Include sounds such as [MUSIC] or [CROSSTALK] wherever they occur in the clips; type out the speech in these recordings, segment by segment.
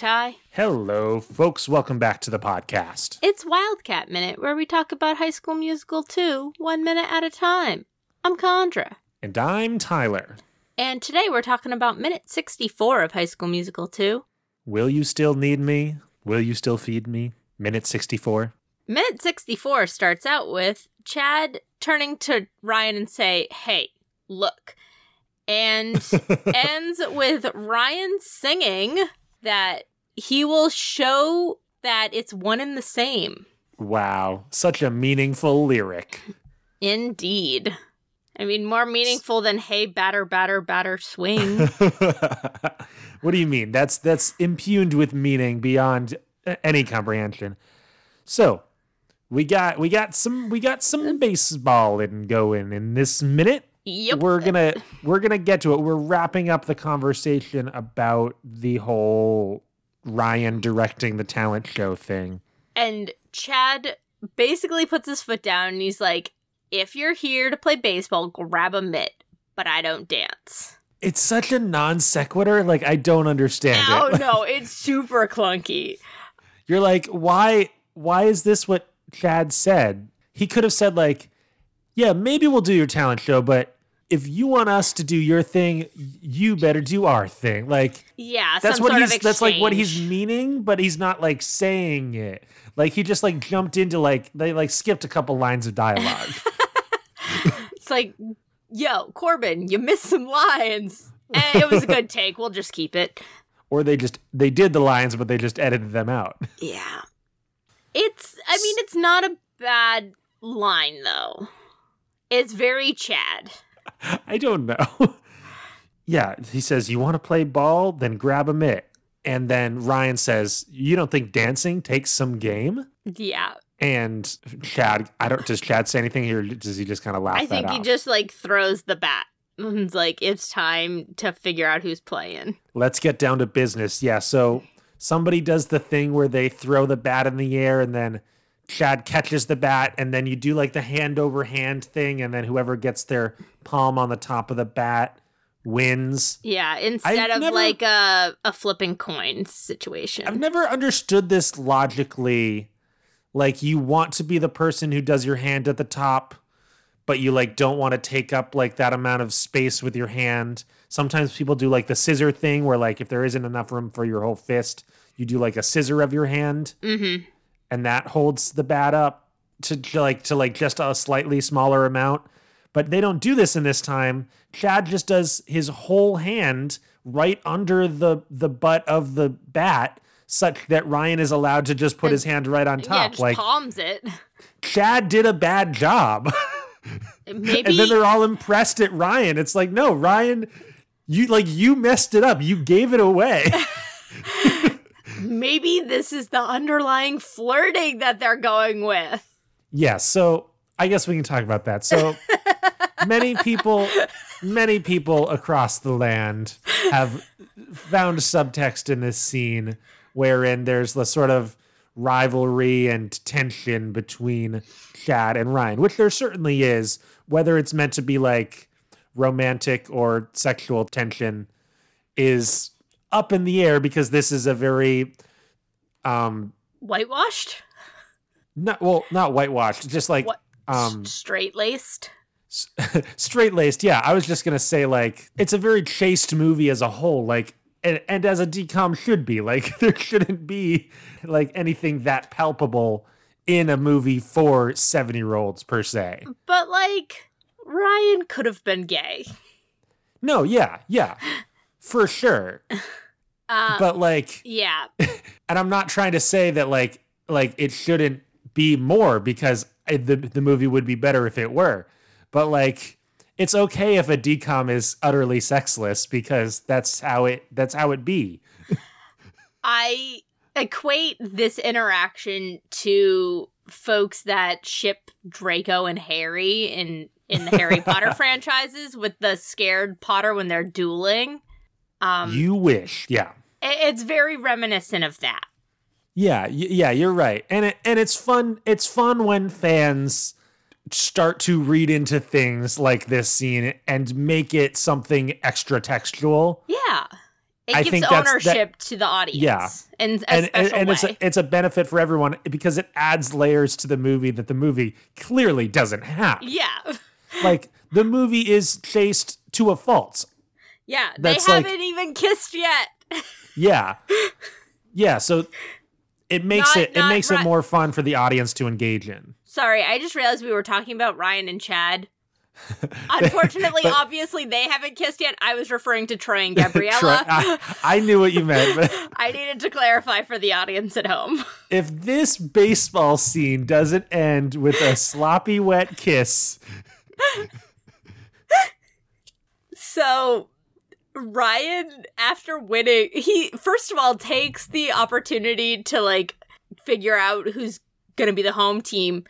Ty. Hello, folks. Welcome back to the podcast. It's Wildcat Minute, where we talk about High School Musical 2, one minute at a time. I'm Condra. And I'm Tyler. And today we're talking about minute 64 of High School Musical 2. Will you still need me? Will you still feed me? Minute 64. Minute 64 starts out with Chad turning to Ryan and say, Hey, look. And [LAUGHS] ends with Ryan singing that he will show that it's one and the same. Wow. Such a meaningful lyric. Indeed. I mean, more meaningful than "Hey, batter, batter, batter, swing." [LAUGHS] what do you mean? That's that's impugned with meaning beyond any comprehension. So, we got we got some we got some baseball in going in this minute. Yep. We're gonna we're gonna get to it. We're wrapping up the conversation about the whole Ryan directing the talent show thing. And Chad basically puts his foot down and he's like, if you're here to play baseball, grab a mitt, but I don't dance. It's such a non sequitur. Like, I don't understand oh, it. no, [LAUGHS] it's super clunky. You're like, why? Why is this what Chad said? He could have said like, yeah, maybe we'll do your talent show, but if you want us to do your thing, you better do our thing. Like, yeah, that's what he's. That's like what he's meaning, but he's not like saying it. Like he just like jumped into like they like skipped a couple lines of dialogue. [LAUGHS] [LAUGHS] it's like, yo, Corbin, you missed some lines. And it was a good take. We'll just keep it. [LAUGHS] Or they just they did the lines, but they just edited them out. Yeah, it's. I mean, it's not a bad line though. It's very Chad. I don't know. [LAUGHS] yeah, he says, "You want to play ball? Then grab a mitt." And then Ryan says, "You don't think dancing takes some game?" Yeah. And Chad, I don't. Does Chad say anything here? does he just kind of laugh? I think he off? just like throws the bat. It's like it's time to figure out who's playing. Let's get down to business. Yeah. So somebody does the thing where they throw the bat in the air, and then Chad catches the bat, and then you do like the hand over hand thing, and then whoever gets their palm on the top of the bat wins. Yeah, instead I've of never, like a a flipping coin situation. I've never understood this logically. Like you want to be the person who does your hand at the top, but you like don't want to take up like that amount of space with your hand. Sometimes people do like the scissor thing where like if there isn't enough room for your whole fist, you do like a scissor of your hand. Mm-hmm. And that holds the bat up to, like to like just a slightly smaller amount. But they don't do this in this time. Chad just does his whole hand right under the the butt of the bat, such that Ryan is allowed to just put and, his hand right on top. Yeah, just like palms it. Chad did a bad job. Maybe [LAUGHS] and then they're all impressed at Ryan. It's like, no, Ryan, you like you messed it up. You gave it away. [LAUGHS] Maybe this is the underlying flirting that they're going with. Yeah, so I guess we can talk about that. So [LAUGHS] many people many people across the land have found subtext in this scene wherein there's the sort of rivalry and tension between Chad and Ryan, which there certainly is, whether it's meant to be like romantic or sexual tension is up in the air because this is a very um whitewashed not well not whitewashed just like what? um straight laced straight laced. [LAUGHS] Yeah, I was just gonna say like it's a very chaste movie as a whole. Like and, and as a DCOM should be. Like [LAUGHS] there shouldn't be like anything that palpable in a movie for seven year olds per se. But like Ryan could have been gay. No, yeah, yeah, for sure. Uh, [LAUGHS] but like, yeah, [LAUGHS] and I'm not trying to say that like like it shouldn't be more because the the movie would be better if it were but like it's okay if a DCOM is utterly sexless because that's how it that's how it be. [LAUGHS] I equate this interaction to folks that ship Draco and Harry in in the Harry Potter franchises with the scared Potter when they're dueling. Um, you wish, yeah. It's very reminiscent of that. Yeah, yeah, you're right, and it, and it's fun. It's fun when fans start to read into things like this scene and make it something extra textual. Yeah. It I gives think that's- that- ownership to the audience. Yeah. And, and, and it's a, it's a benefit for everyone because it adds layers to the movie that the movie clearly doesn't have. yeah. [LAUGHS] Like the movie is chaste to a fault. Yeah. That's they haven't even kissed yet. [LAUGHS] Yeah. Yeah, so it makes Not- it it makes it more fun for the audience to engage in. Sorry, I just realized we were talking about Ryan and Chad. [LAUGHS] Unfortunately, But- obviously, they haven't kissed yet. I was referring to Troy and [LAUGHS] Troy- Gabriella. I, I knew what you meant, but I needed to clarify for the audience at home. if this baseball scene doesn't end with a sloppy wet kiss, So, Ryan, after winning, he first of all takes the opportunity to like figure out who's going to be the home team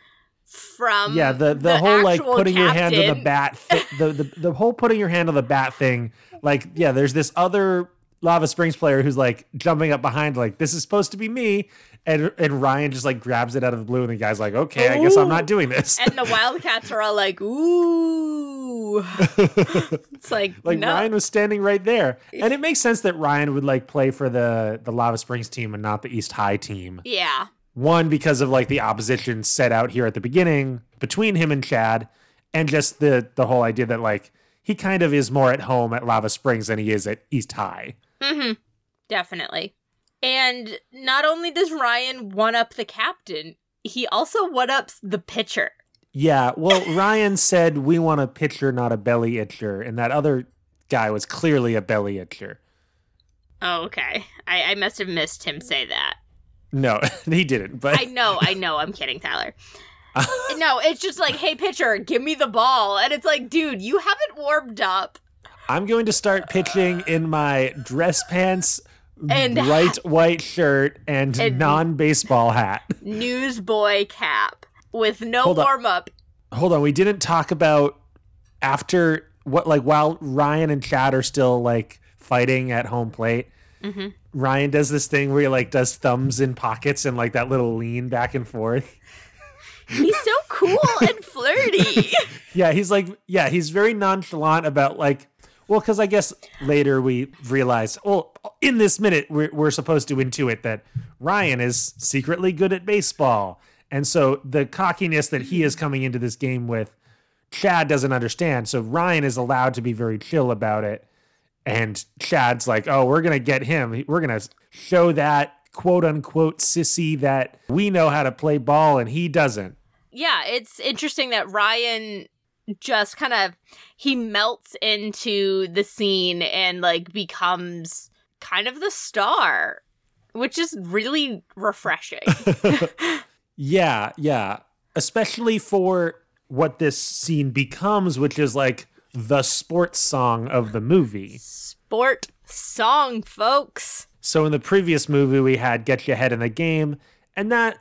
from yeah, the the, whole like putting your hand on the bat, thi- [LAUGHS] the, the the whole putting your hand on the bat thing, like yeah, there's this other Lava Springs player who's like jumping up behind, like this is supposed to be me, and and Ryan just like grabs it out of the blue, and the guy's like, okay, I guess I'm not doing this. and the [LAUGHS] Wildcats are all like, "Ooh!" [LAUGHS] It's like, like no, Ryan was standing right there, and it makes sense that Ryan would like play for the the Lava Springs team and not the East High team. yeah, One because of like the opposition set out here at the beginning between him and Chad, and just the the whole idea that like he kind of is more at home at Lava Springs than he is at East High. hmm definitely. And not only does Ryan one up the captain, he also one ups the pitcher. Yeah, well, Ryan said we want a pitcher, not a belly itcher, and that other guy was clearly a belly itcher. Oh, okay. I, I must have missed him say that. No, [LAUGHS] he didn't. But I know, I know. I'm kidding, Tyler. [LAUGHS] no, it's just like, hey, pitcher, give me the ball. And it's like, dude, you haven't warmed up. I'm going to start pitching uh. in my dress pants, And bright white shirt, and, And- non-baseball hat. [LAUGHS] Newsboy cap with no Hold warm up. Hold on, we didn't talk about after what like while Ryan and Chad are still like fighting at home plate. hmm Ryan does this thing where he like does thumbs in pockets and like that little lean back and forth. He's so cool [LAUGHS] and flirty. Yeah, he's like, yeah, he's very nonchalant about like, well, because I guess later we realize, well, in this minute we're we're supposed to intuit that Ryan is secretly good at baseball, and so the cockiness that he is coming into this game with, Chad doesn't understand. So Ryan is allowed to be very chill about it, and Chad's like, oh, we're gonna get him. We're gonna show that quote unquote sissy that we know how to play ball and he doesn't. yeah, it's interesting that Ryan just kind of he melts into the scene and like becomes kind of the star, which is really refreshing. [LAUGHS] [LAUGHS] Yeah, yeah. Especially for what this scene becomes, which is like the sports song of the movie. Sport song, folks. So in the previous movie, we had Get Your Head in the Game, and that,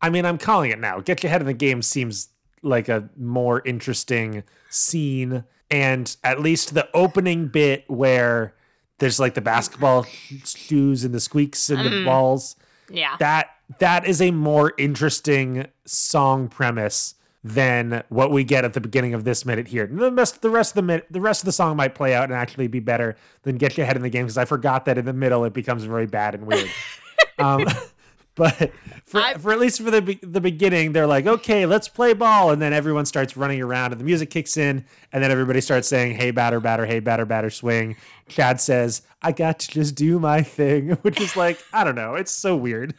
I mean, I'm calling it now. Get Your Head in the Game seems like a more interesting scene. And at least the opening bit where there's like the basketball sh- shoes and the squeaks and the Mm. balls Yeah. that that is a more interesting song premise than what we get at the beginning of this minute here. The rest, the rest of the minute, the rest of the song might play out and actually be better than get your head in the game because I forgot that in the middle it becomes very bad and weird. [LAUGHS] um, [LAUGHS] but for, I- for at least for the the beginning, they're like, okay, let's play ball, and then everyone starts running around and the music kicks in, and then everybody starts saying, hey batter batter, hey batter batter swing. Chad says, I got to just do my thing, [LAUGHS] which is like, I don't know, it's so weird.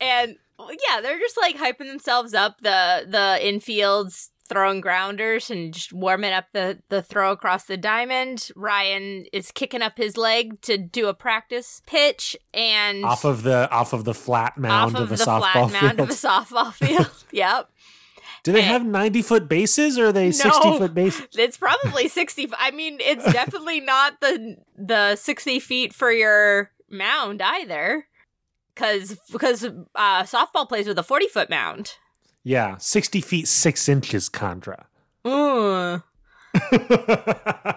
And yeah, they're just like hyping themselves up the the infields throwing grounders and just warming up the the throw across the diamond. Ryan is kicking up his leg to do a practice pitch and off of the off of the flat mound off of, of the, the softball flat mound field. of a softball [LAUGHS] field. yep. Do they and- have ninety foot bases or are they sixty No. foot bases? [LAUGHS] It's probably 60 I mean, it's definitely not the the 60 feet for your mound either. Cause because uh, softball plays with a 40 foot mound. Yeah, sixty feet six inches, Condra. Ooh. [LAUGHS]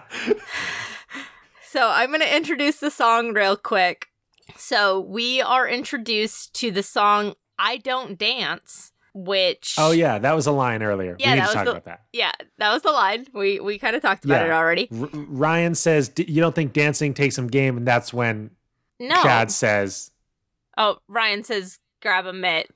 So I'm going to introduce the song real quick. So we are introduced to the song "I Don't Dance," which oh yeah, that was a line earlier. Yeah, we need to talk the- about that. yeah, that was the line. We we kind of talked about Yeah. it already. R- Ryan says, "D- "You don't think dancing takes some game?" And that's when No. Chad says, Oh, Ryan says grab a mitt.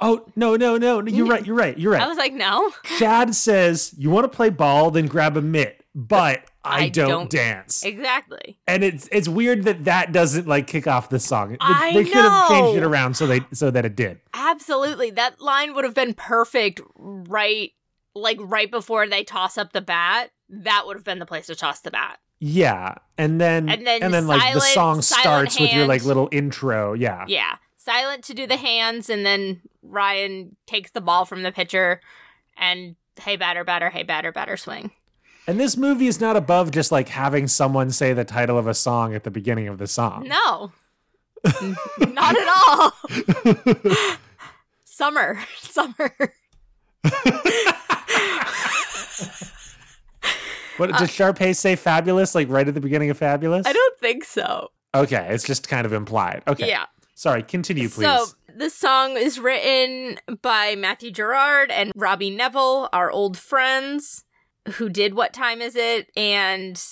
"Oh no, no, no! You're right. You're right. You're right. I was like, no. Chad says, "You want to play ball? Then grab a mitt." But I, I don't, don't- dance. Exactly. and it's it's weird that that doesn't like kick off the song. They- I they should have changed it around so they so that it did. Absolutely. That line would have been perfect right like right before they toss up the bat. That would have been the place to toss the bat. Yeah, and then And then like the song silent starts with your like little intro. Yeah, Yeah. Silent to do the hands and then Ryan takes the ball from the pitcher and hey batter batter hey batter batter swing. and this movie is not above just like having someone say the title of a song at the beginning of the song. No. Not at all. [LAUGHS] Summer. [LAUGHS] Summer. [LAUGHS] What does Sharpay say? Fabulous, like right at the beginning of Fabulous. I don't think so. Okay, it's just kind of implied. Okay, Yeah. sorry. Continue, please. So the song is written by Matthew Gerard and Robbie Nevil, our old friends, who did "What Time Is It" and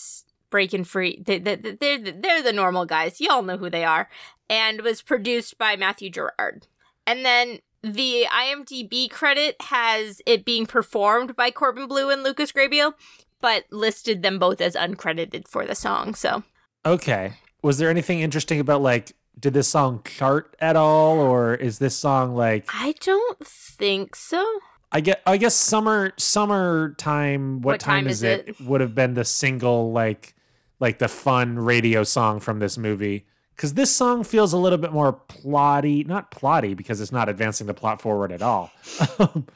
"Breaking Free." They, they, they're they're the normal guys. Y'all know who they are, and was produced by Matthew Gerard. And then the IMDb credit has it being performed by Corbin Bleu and Lucas Grabeel, but listed them both as uncredited for the song. So Okay. Was there anything interesting about like did this song chart at all or is this song like I don't think so. I get I guess summer summertime what, What time is it? would have been the single like like the fun radio song from this movie cuz this song feels a little bit more plotty, not plotty because it's not advancing the plot forward at all. [LAUGHS] Um,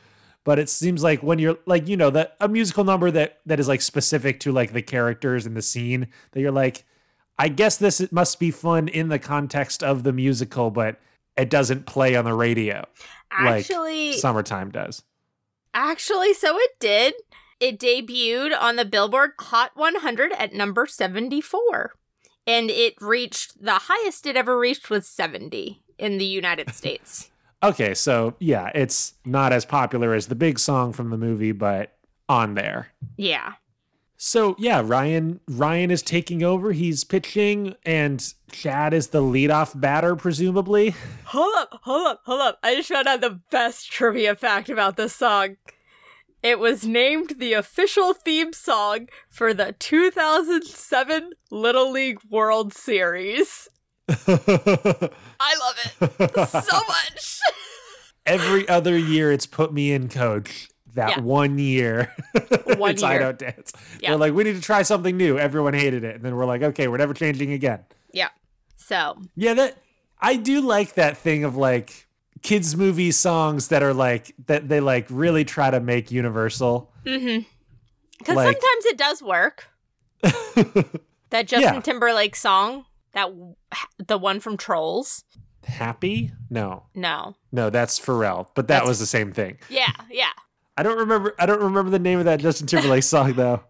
but it seems like when you're like you know that a musical number that that is like specific to like the characters in the scene that you're like I guess this must be fun in the context of the musical but it doesn't play on the radio like Actually, summertime does. Actually, so it did. It debuted on the Billboard Hot 100 at number 74. And it reached the highest it ever reached was 70 in the United [LAUGHS] States. Okay, so yeah, it's not as popular as the big song from the movie, but on there. Yeah. So yeah, Ryan Ryan is taking over. He's pitching, and Chad is the leadoff batter, presumably. [LAUGHS] Hold up, hold up, hold up. I just found out the best trivia fact about this song. It was named the official theme song for the 2007 Little League World Series. [LAUGHS] I love it so much. [LAUGHS] Every other year, it's put me in, coach. That Yeah. one year, [LAUGHS] One it's I year. don't dance. Yeah. They're like, we need to try something new. Everyone hated it, and then we're like, okay, we're never changing again. yeah. So, Yeah, that I do like that thing of like kids movie songs that are like that they like really try to make universal. mm-hmm. Because Like- sometimes it does work. That Justin Yeah. Timberlake song, that the one from Trolls. Happy? No. No. No, that's Pharrell, but that That's- was the same thing. Yeah, yeah. I don't remember I don't remember the name of that Justin Timberlake [LAUGHS] song though.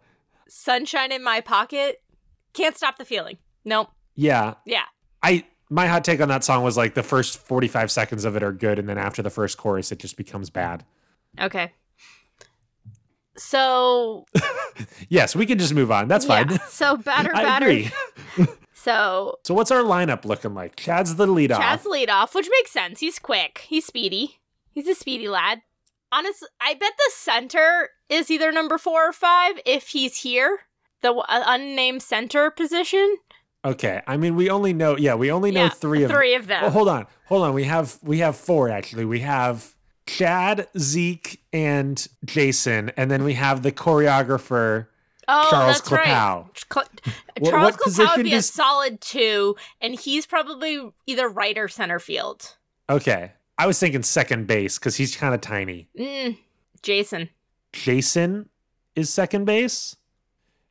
Sunshine in my pocket. Can't stop the feeling. Nope. Yeah. Yeah. I my hot take on that song was like the first 45 seconds of it are good and then after the first chorus it just becomes bad. Okay. So [LAUGHS] Yes, we can just move on. That's fine. So batter [LAUGHS] batter. So So what's our lineup looking like? Chad's the lead Chad's lead off, which makes sense. He's quick. He's speedy. He's a speedy lad. Honestly, I bet the center is either number four or five if he's here. The w- uh, unnamed center position. Okay. I mean, we only know yeah, we only know Yeah, 3 of Three of them. Hold on, hold on. We have we have four actually. We have Chad, Zeke, and Jason, and then we have the choreographer. oh, Charles that's right. Cl- What- Charles what would be a solid two, and he's probably either right or center field. Okay, I was thinking second base because he's kind of tiny. Mm, Jason. Jason is second base.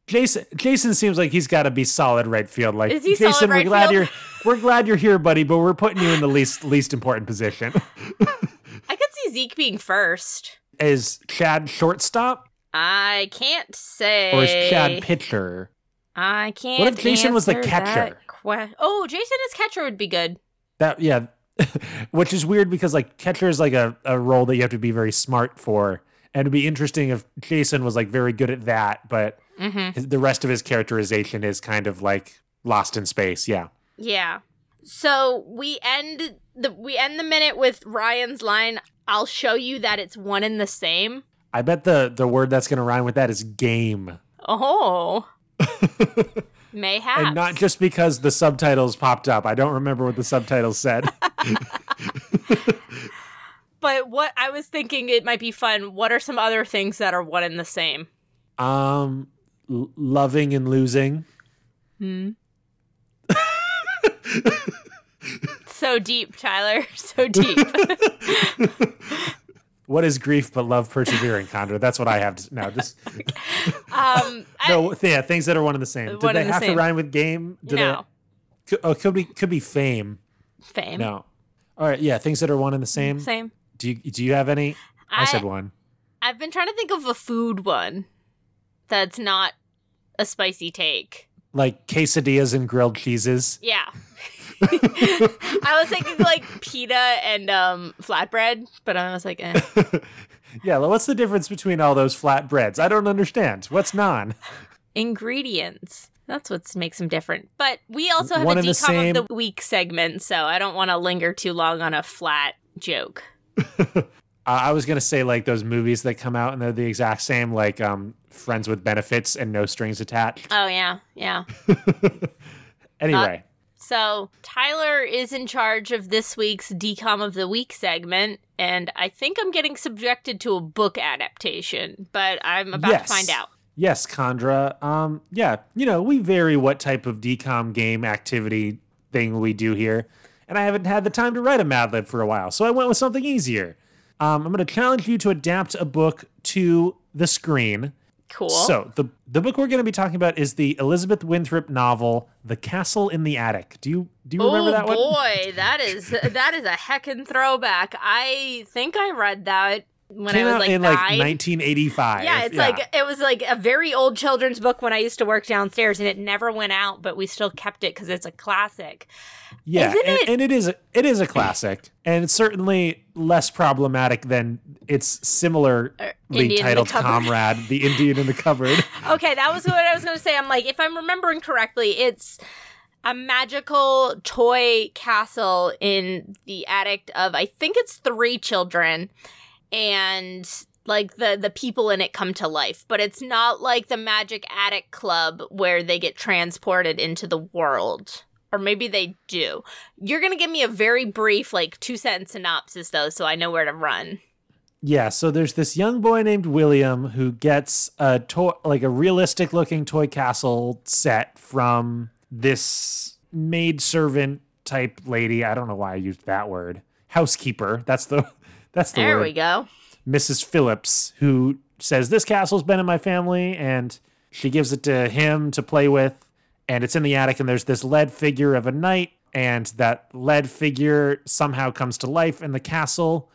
Jason Jason seems like he's got to be solid right field. Like Is he Jason, solid we're right glad field? you're we're glad you're here, buddy, but we're putting you in the least least important position. [LAUGHS] I could see Zeke being first. is Chad shortstop I can't say. or is Chad pitcher? I can't. What if Jason was the catcher? que- oh, Jason as catcher would be good. That yeah, [LAUGHS] which is weird because like catcher is like a, a role that you have to be very smart for, and it'd be interesting if Jason was like very good at that, but Mm-hmm. his, the rest of his characterization is kind of like lost in space. Yeah, Yeah. So we end the we end the minute with Ryan's line. I'll show you that it's one and the same. I bet the the word that's going to rhyme with that is game. Oh, mayhaps. And not just because the subtitles popped up. I don't remember what the subtitles said. [LAUGHS] but what I was thinking it might be fun. What are some other things that are one and the same? um l- loving and losing. Hmm. [LAUGHS] so deep, Tyler. [LAUGHS] So deep. What is grief but love persevering, Condra? That's what I have to no, just um, [LAUGHS] I- no, yeah, things that are one and the same. Did they have same. to rhyme with game? Did no They, could, oh, could be could be fame. fame. No. All right, yeah, things that are one and the same. Same. Do you do you have any? I, said one. I've been trying to think of a food one that's not a spicy take. Like quesadillas and grilled cheeses. Yeah. [LAUGHS] I was thinking like pita and um flatbread, but I was like, eh. [LAUGHS] Yeah, well, what's the difference between all those flatbreads? I don't understand. What's non? ingredients. That's what makes them different. But we also have One a and the DCOM same. of the week segment, so I don't want to linger too long on a flat joke. [LAUGHS] I was gonna say like those movies that come out and they're the exact same, like um, Friends with Benefits and No Strings Attached. Oh yeah, yeah. Anyway, So Tyler is in charge of this week's DCOM of the week segment, and I think I'm getting subjected to a book adaptation, but I'm about Yes. to find out. yes, Condra. Um, yeah, you know we vary what type of DCOM game activity thing we do here, and I haven't had the time to write a Mad Lib for a while, so I went with something easier. Um, I'm going to challenge you to adapt a book to the screen. Cool. So the the book we're going to be talking about is the Elizabeth Winthrop novel, The Castle in the Attic. Do you do you remember oh that one? Oh boy, that is [LAUGHS] that is a heckin' throwback. I think I read that when Came I was out like in nine. like 1985. yeah, it's like it was like a very old children's book when I used to work downstairs, and it never went out, but we still kept it because it's a classic. yeah, isn't and, it- and it is it is a classic, and it's certainly less problematic than its similarly Indian in the titled comrade, the Indian in the cupboard. [LAUGHS] Okay, that was what I was going to say. I'm like, if I'm remembering correctly, it's a magical toy castle in the attic of I think it's three children, and like the the people in it come to life. But it's not like the Magic Attic Club where they get transported into the world. Or maybe they do. You're gonna give me a very brief, like two sentence synopsis though, so I know where to run. Yeah, so there's this young boy named William who gets a toy, like a realistic looking toy castle set from this maid servant type lady. I don't know why I used that word. Housekeeper. That's the that's the There word. we go. Mrs. Phillips, who says this castle's been in my family, and she gives it to him to play with, and it's in the attic, and there's this lead figure of a knight, and that lead figure somehow comes to life in the castle,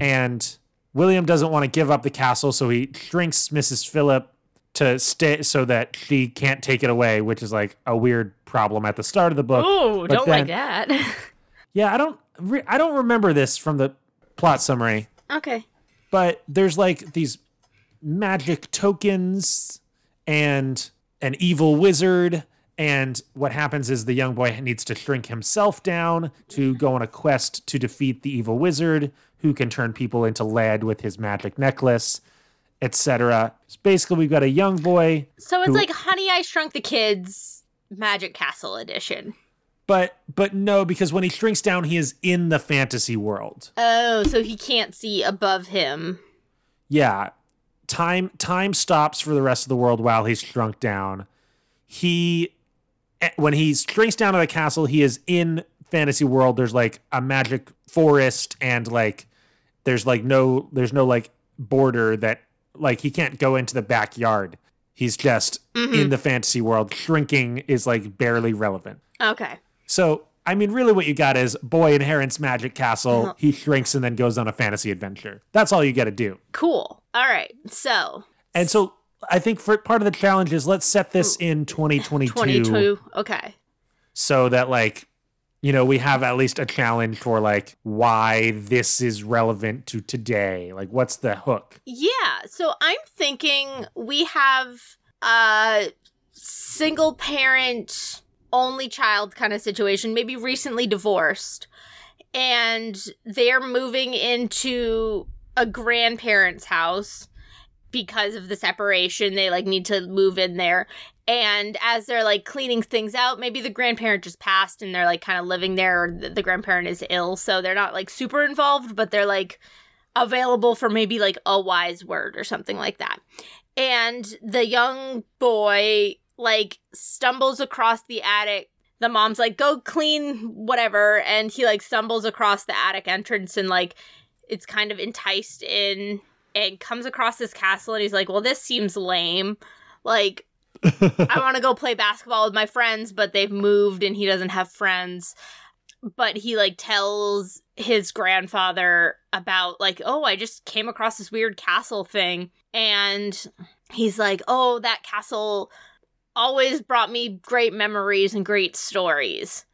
and William doesn't want to give up the castle, so he shrinks Mrs. Phillip to stay so that she can't take it away, which is like a weird problem at the start of the book. Oh, don't like that. [LAUGHS] Yeah, I don't re- I don't remember this from the plot summary okay. but there's like these magic tokens and an evil wizard and what happens is the young boy needs to shrink himself down to go on a quest to defeat the evil wizard who can turn people into lead with his magic necklace etc so basically we've got a young boy So it's Who- like Honey I Shrunk the Kids Magic Castle edition. But but no because when he shrinks down he is in the fantasy world. Oh, so he can't see above him. yeah. Time time stops for the rest of the world while he's shrunk down. He eh, when he shrinks down to the castle he is in fantasy world. There's like a magic forest and like there's like no there's no like border that like he can't go into the backyard. He's just in the fantasy world. Shrinking is like barely relevant. Okay. So i mean really what you got is boy inherits magic castle uh-huh. he shrinks and then goes on a fantasy adventure that's all you got to do Cool. All right. So and so I think for part of the challenge is let's set this in 2022 22. Okay. so that like you know we have at least a challenge for like why this is relevant to today. Like what's the hook? Yeah. So I'm thinking we have a single parent only child kind of situation, maybe recently divorced. And they're moving into a grandparent's house because of the separation. They like need to move in there. And as they're like cleaning things out, maybe the grandparent just passed and they're like kind of living there, or the, the grandparent is ill. So they're not like super involved, but they're like available for maybe like a wise word or something like that. And the young boy like stumbles across the attic. The mom's like, go clean whatever. And he like stumbles across the attic entrance and like it's kind of enticed in and comes across this castle and he's like, well, this seems lame. Like, I [LAUGHS] want to go play basketball with my friends, but they've moved and he doesn't have friends. But he like tells his grandfather about like, "Oh, I just came across this weird castle thing." And he's like, "Oh, that castle always brought me great memories and great stories."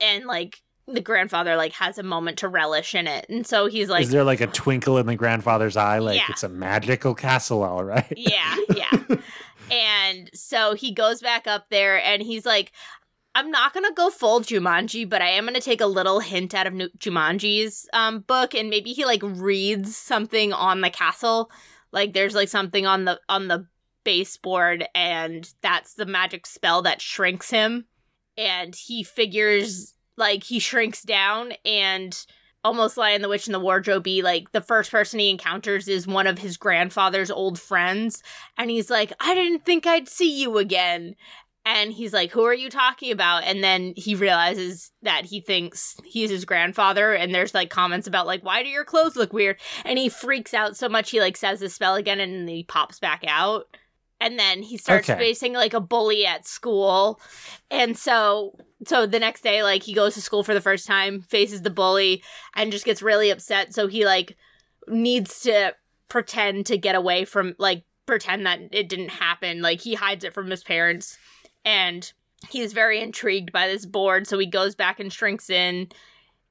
And like the grandfather like has a moment to relish in it. And so he's like Is there like a twinkle in the grandfather's eye like Yeah. it's a magical castle all right? yeah, yeah. [LAUGHS] and so he goes back up there and he's like, I'm not gonna go full Jumanji, but I am gonna take a little hint out of Nu- Jumanji's um, book, and maybe he like reads something on the castle. Like there's like something on the on the baseboard, and that's the magic spell that shrinks him. And he figures like he shrinks down and almost Lion the Witch and the Wardrobe be like the first person he encounters is one of his grandfather's old friends and he's like I didn't think I'd see you again. And he's like who are you talking about? And then he realizes that he thinks he's his grandfather and there's like comments about like why do your clothes look weird? And he freaks out so much he like says the spell again and he pops back out and then he starts Okay. facing like a bully at school. And so so the next day like he goes to school for the first time faces the bully and just gets really upset. So he like needs to pretend to get away from like pretend that it didn't happen. Like he hides it from his parents. And he's very intrigued by this board. So he goes back and shrinks in.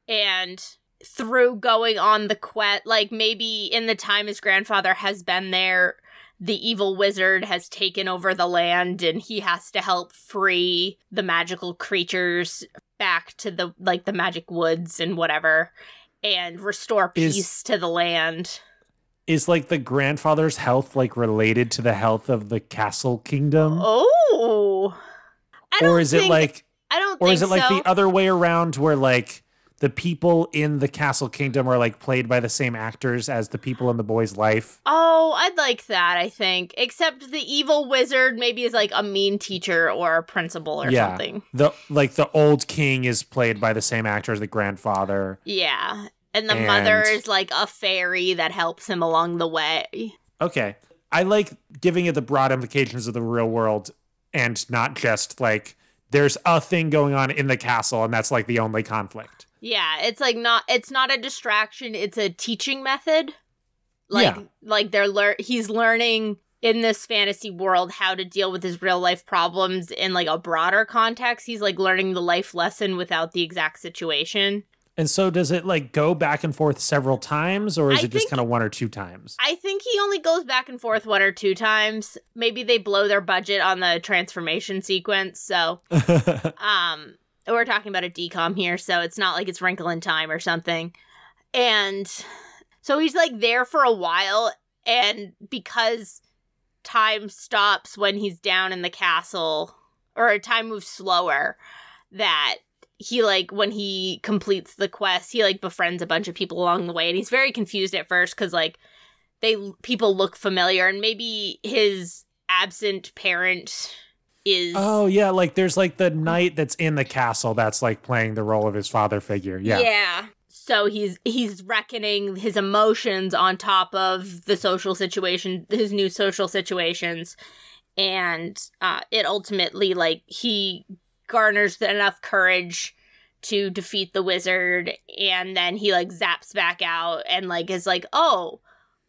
And through going on the quest like maybe in the time his grandfather has been there the evil wizard has taken over the land and he has to help free the magical creatures back to the like the magic woods and whatever and restore Is- peace to the land. Is like the grandfather's health like related to the health of the castle kingdom? Oh. I don't or is it like I don't or think is it like the other way around where like the people in the castle kingdom are like played by the same actors as the people in the boy's life? Oh, I'd like that, I think. Except the evil wizard maybe is like a mean teacher or a principal or Yeah. something. The like the old king is played by the same actor as the grandfather. Yeah. And the And- mother is like a fairy that helps him along the way. Okay. I like giving it the broad implications of the real world and not just like there's a thing going on in the castle and that's like the only conflict. Yeah, it's like not it's not a distraction, it's a teaching method. Like Yeah. like they're lear- he's learning in this fantasy world how to deal with his real life problems in like a broader context. He's like learning the life lesson without the exact situation. And so does it like go back and forth several times or is I it just kind of one or two times? I think he only goes back and forth one or two times. Maybe they blow their budget on the transformation sequence, so [LAUGHS] um we're talking about a DCOM here so it's not like it's wrinkle in time or something. And so he's like there for a while and because time stops when he's down in the castle or time moves slower that he like when he completes the quest he like befriends a bunch of people along the way and he's very confused at first because like they people look familiar and maybe his absent parent is oh yeah, like there's like the knight that's in the castle that's like playing the role of his father figure. Yeah. Yeah. So he's he's reckoning his emotions on top of the social situation, his new social situations, and uh, it ultimately like he garners enough courage to defeat the wizard, and then he like zaps back out and like is like, oh,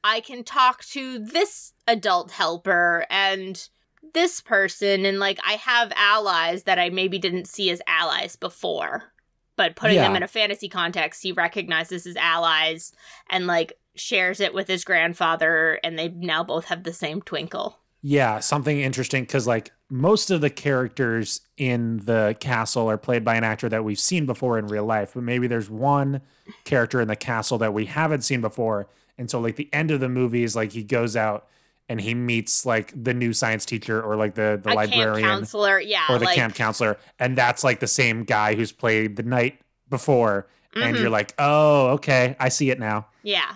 I can talk to this adult helper and this person and like I have allies that I maybe didn't see as allies before. But putting them in a fantasy context, he recognizes his allies and like shares it with his grandfather and they now both have the same twinkle. Yeah, something interesting because like most of the characters in the castle are played by an actor that we've seen before in real life, but maybe there's one character in the castle that we haven't seen before. And so like the end of the movie is like he goes out and he meets like the new science teacher or like the the a camp librarian counselor, yeah, or the like, camp counselor, and that's like the same guy who's played the knight before. And Mhm. you're like, oh, okay, I see it now. Yeah.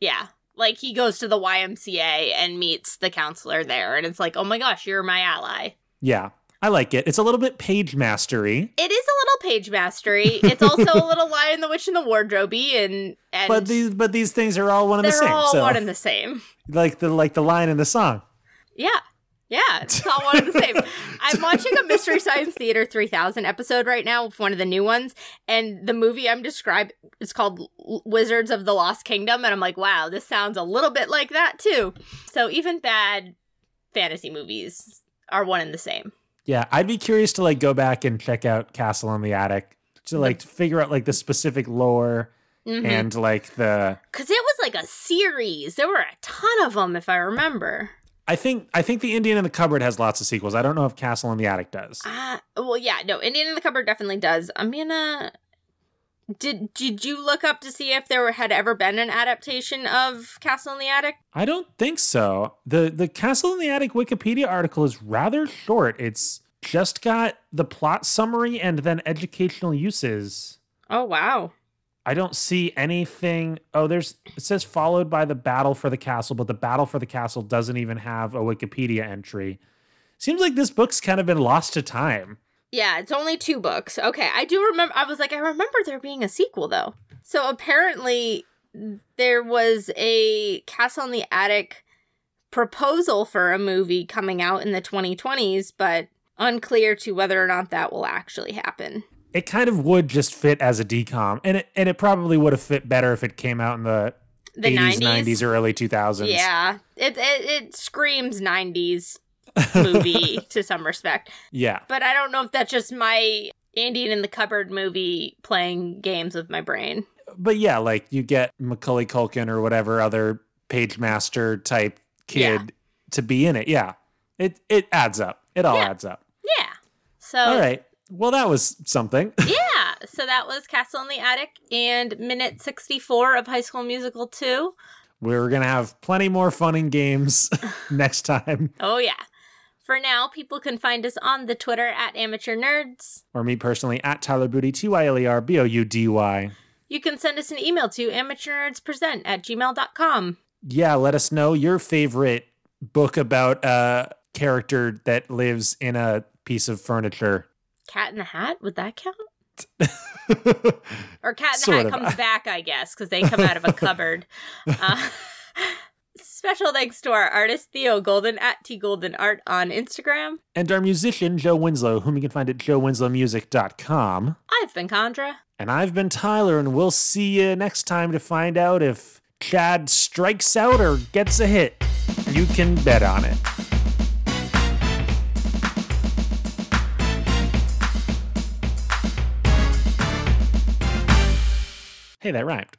Yeah. Like he goes to the YMCA and meets the counselor there, and it's like, oh my gosh, you're my ally. Yeah, I like it. It's a little bit page mastery, It is a little page mastery. It's also a little Lion the Witch in the Wardrobe and and but these but these things are all one and the same. they're all so one and the same. like the like the line in the song. Yeah. Yeah, it's all one and the same. [LAUGHS] I'm watching a Mystery Science Theater 3000 episode right now, one of the new ones, and the movie I'm describing is called Wizards of the Lost Kingdom, and I'm like, wow, this sounds a little bit like that too. So even bad fantasy movies are one and the same. Yeah, I'd be curious to like go back and check out Castle in the Attic to like figure out like the specific lore Because and like the because it was like a series. There were a ton of them, if I remember. I think I think the Indian in the Cupboard has lots of sequels. I don't know if Castle in the Attic does. Uh, well, yeah, no, Indian in the Cupboard definitely does. I'm gonna. Did did you look up to see if there had ever been an adaptation of Castle in the Attic? I don't think so. The the Castle in the Attic Wikipedia article is rather short. It's just got the plot summary and then educational uses. Oh wow. I don't see anything. Oh, there's it says followed by the battle for the castle, but the battle for the castle doesn't even have a Wikipedia entry. Seems like this book's kind of been lost to time. Yeah, it's only two books. Okay, I do remember. I was like, I remember there being a sequel though. So apparently, there was a Castle in the Attic proposal for a movie coming out in the 2020s, but unclear to whether or not that will actually happen. It kind of would just fit as a DCOM, and it and it probably would have fit better if it came out in the The 80s, 90s. 90s, or early 2000s. Yeah, it, it it screams '90s movie [LAUGHS] to some respect, Yeah. but I don't know if that's just my Indian in the cupboard movie playing games with my brain. But yeah, like you get Macaulay Culkin or whatever other Pagemaster type kid Yeah. to be in it. Yeah. It it adds up. It all Yeah. adds up. Yeah. So All right. Well, that was something. [LAUGHS] yeah, so that was Castle in the Attic and minute 64 of High School Musical 2. We're going to have plenty more fun and games [LAUGHS] next time. Oh yeah. For now, people can find us on the Twitter at Amateur Nerds. Or me personally at Tyler Boudy, T Y L E R B O U D Y. You can send us an email to amateurnerdspresent at gmail.com. Yeah, let us know your favorite book about a character that lives in a piece of furniture. Cat in the Hat, would that count? [LAUGHS] Or Cat in the Sort Hat of. comes back, I guess, because they come out of a [LAUGHS] cupboard. Uh, [LAUGHS] special thanks to our artist Theo Golden at T Golden Art on Instagram. and our musician, Joe Winslow, whom you can find at joewinslowmusic.com. I've been Condra. And I've been Tyler, and we'll see you next time to find out if Chad strikes out or gets a hit. You can bet on it. Hey, that rhymed.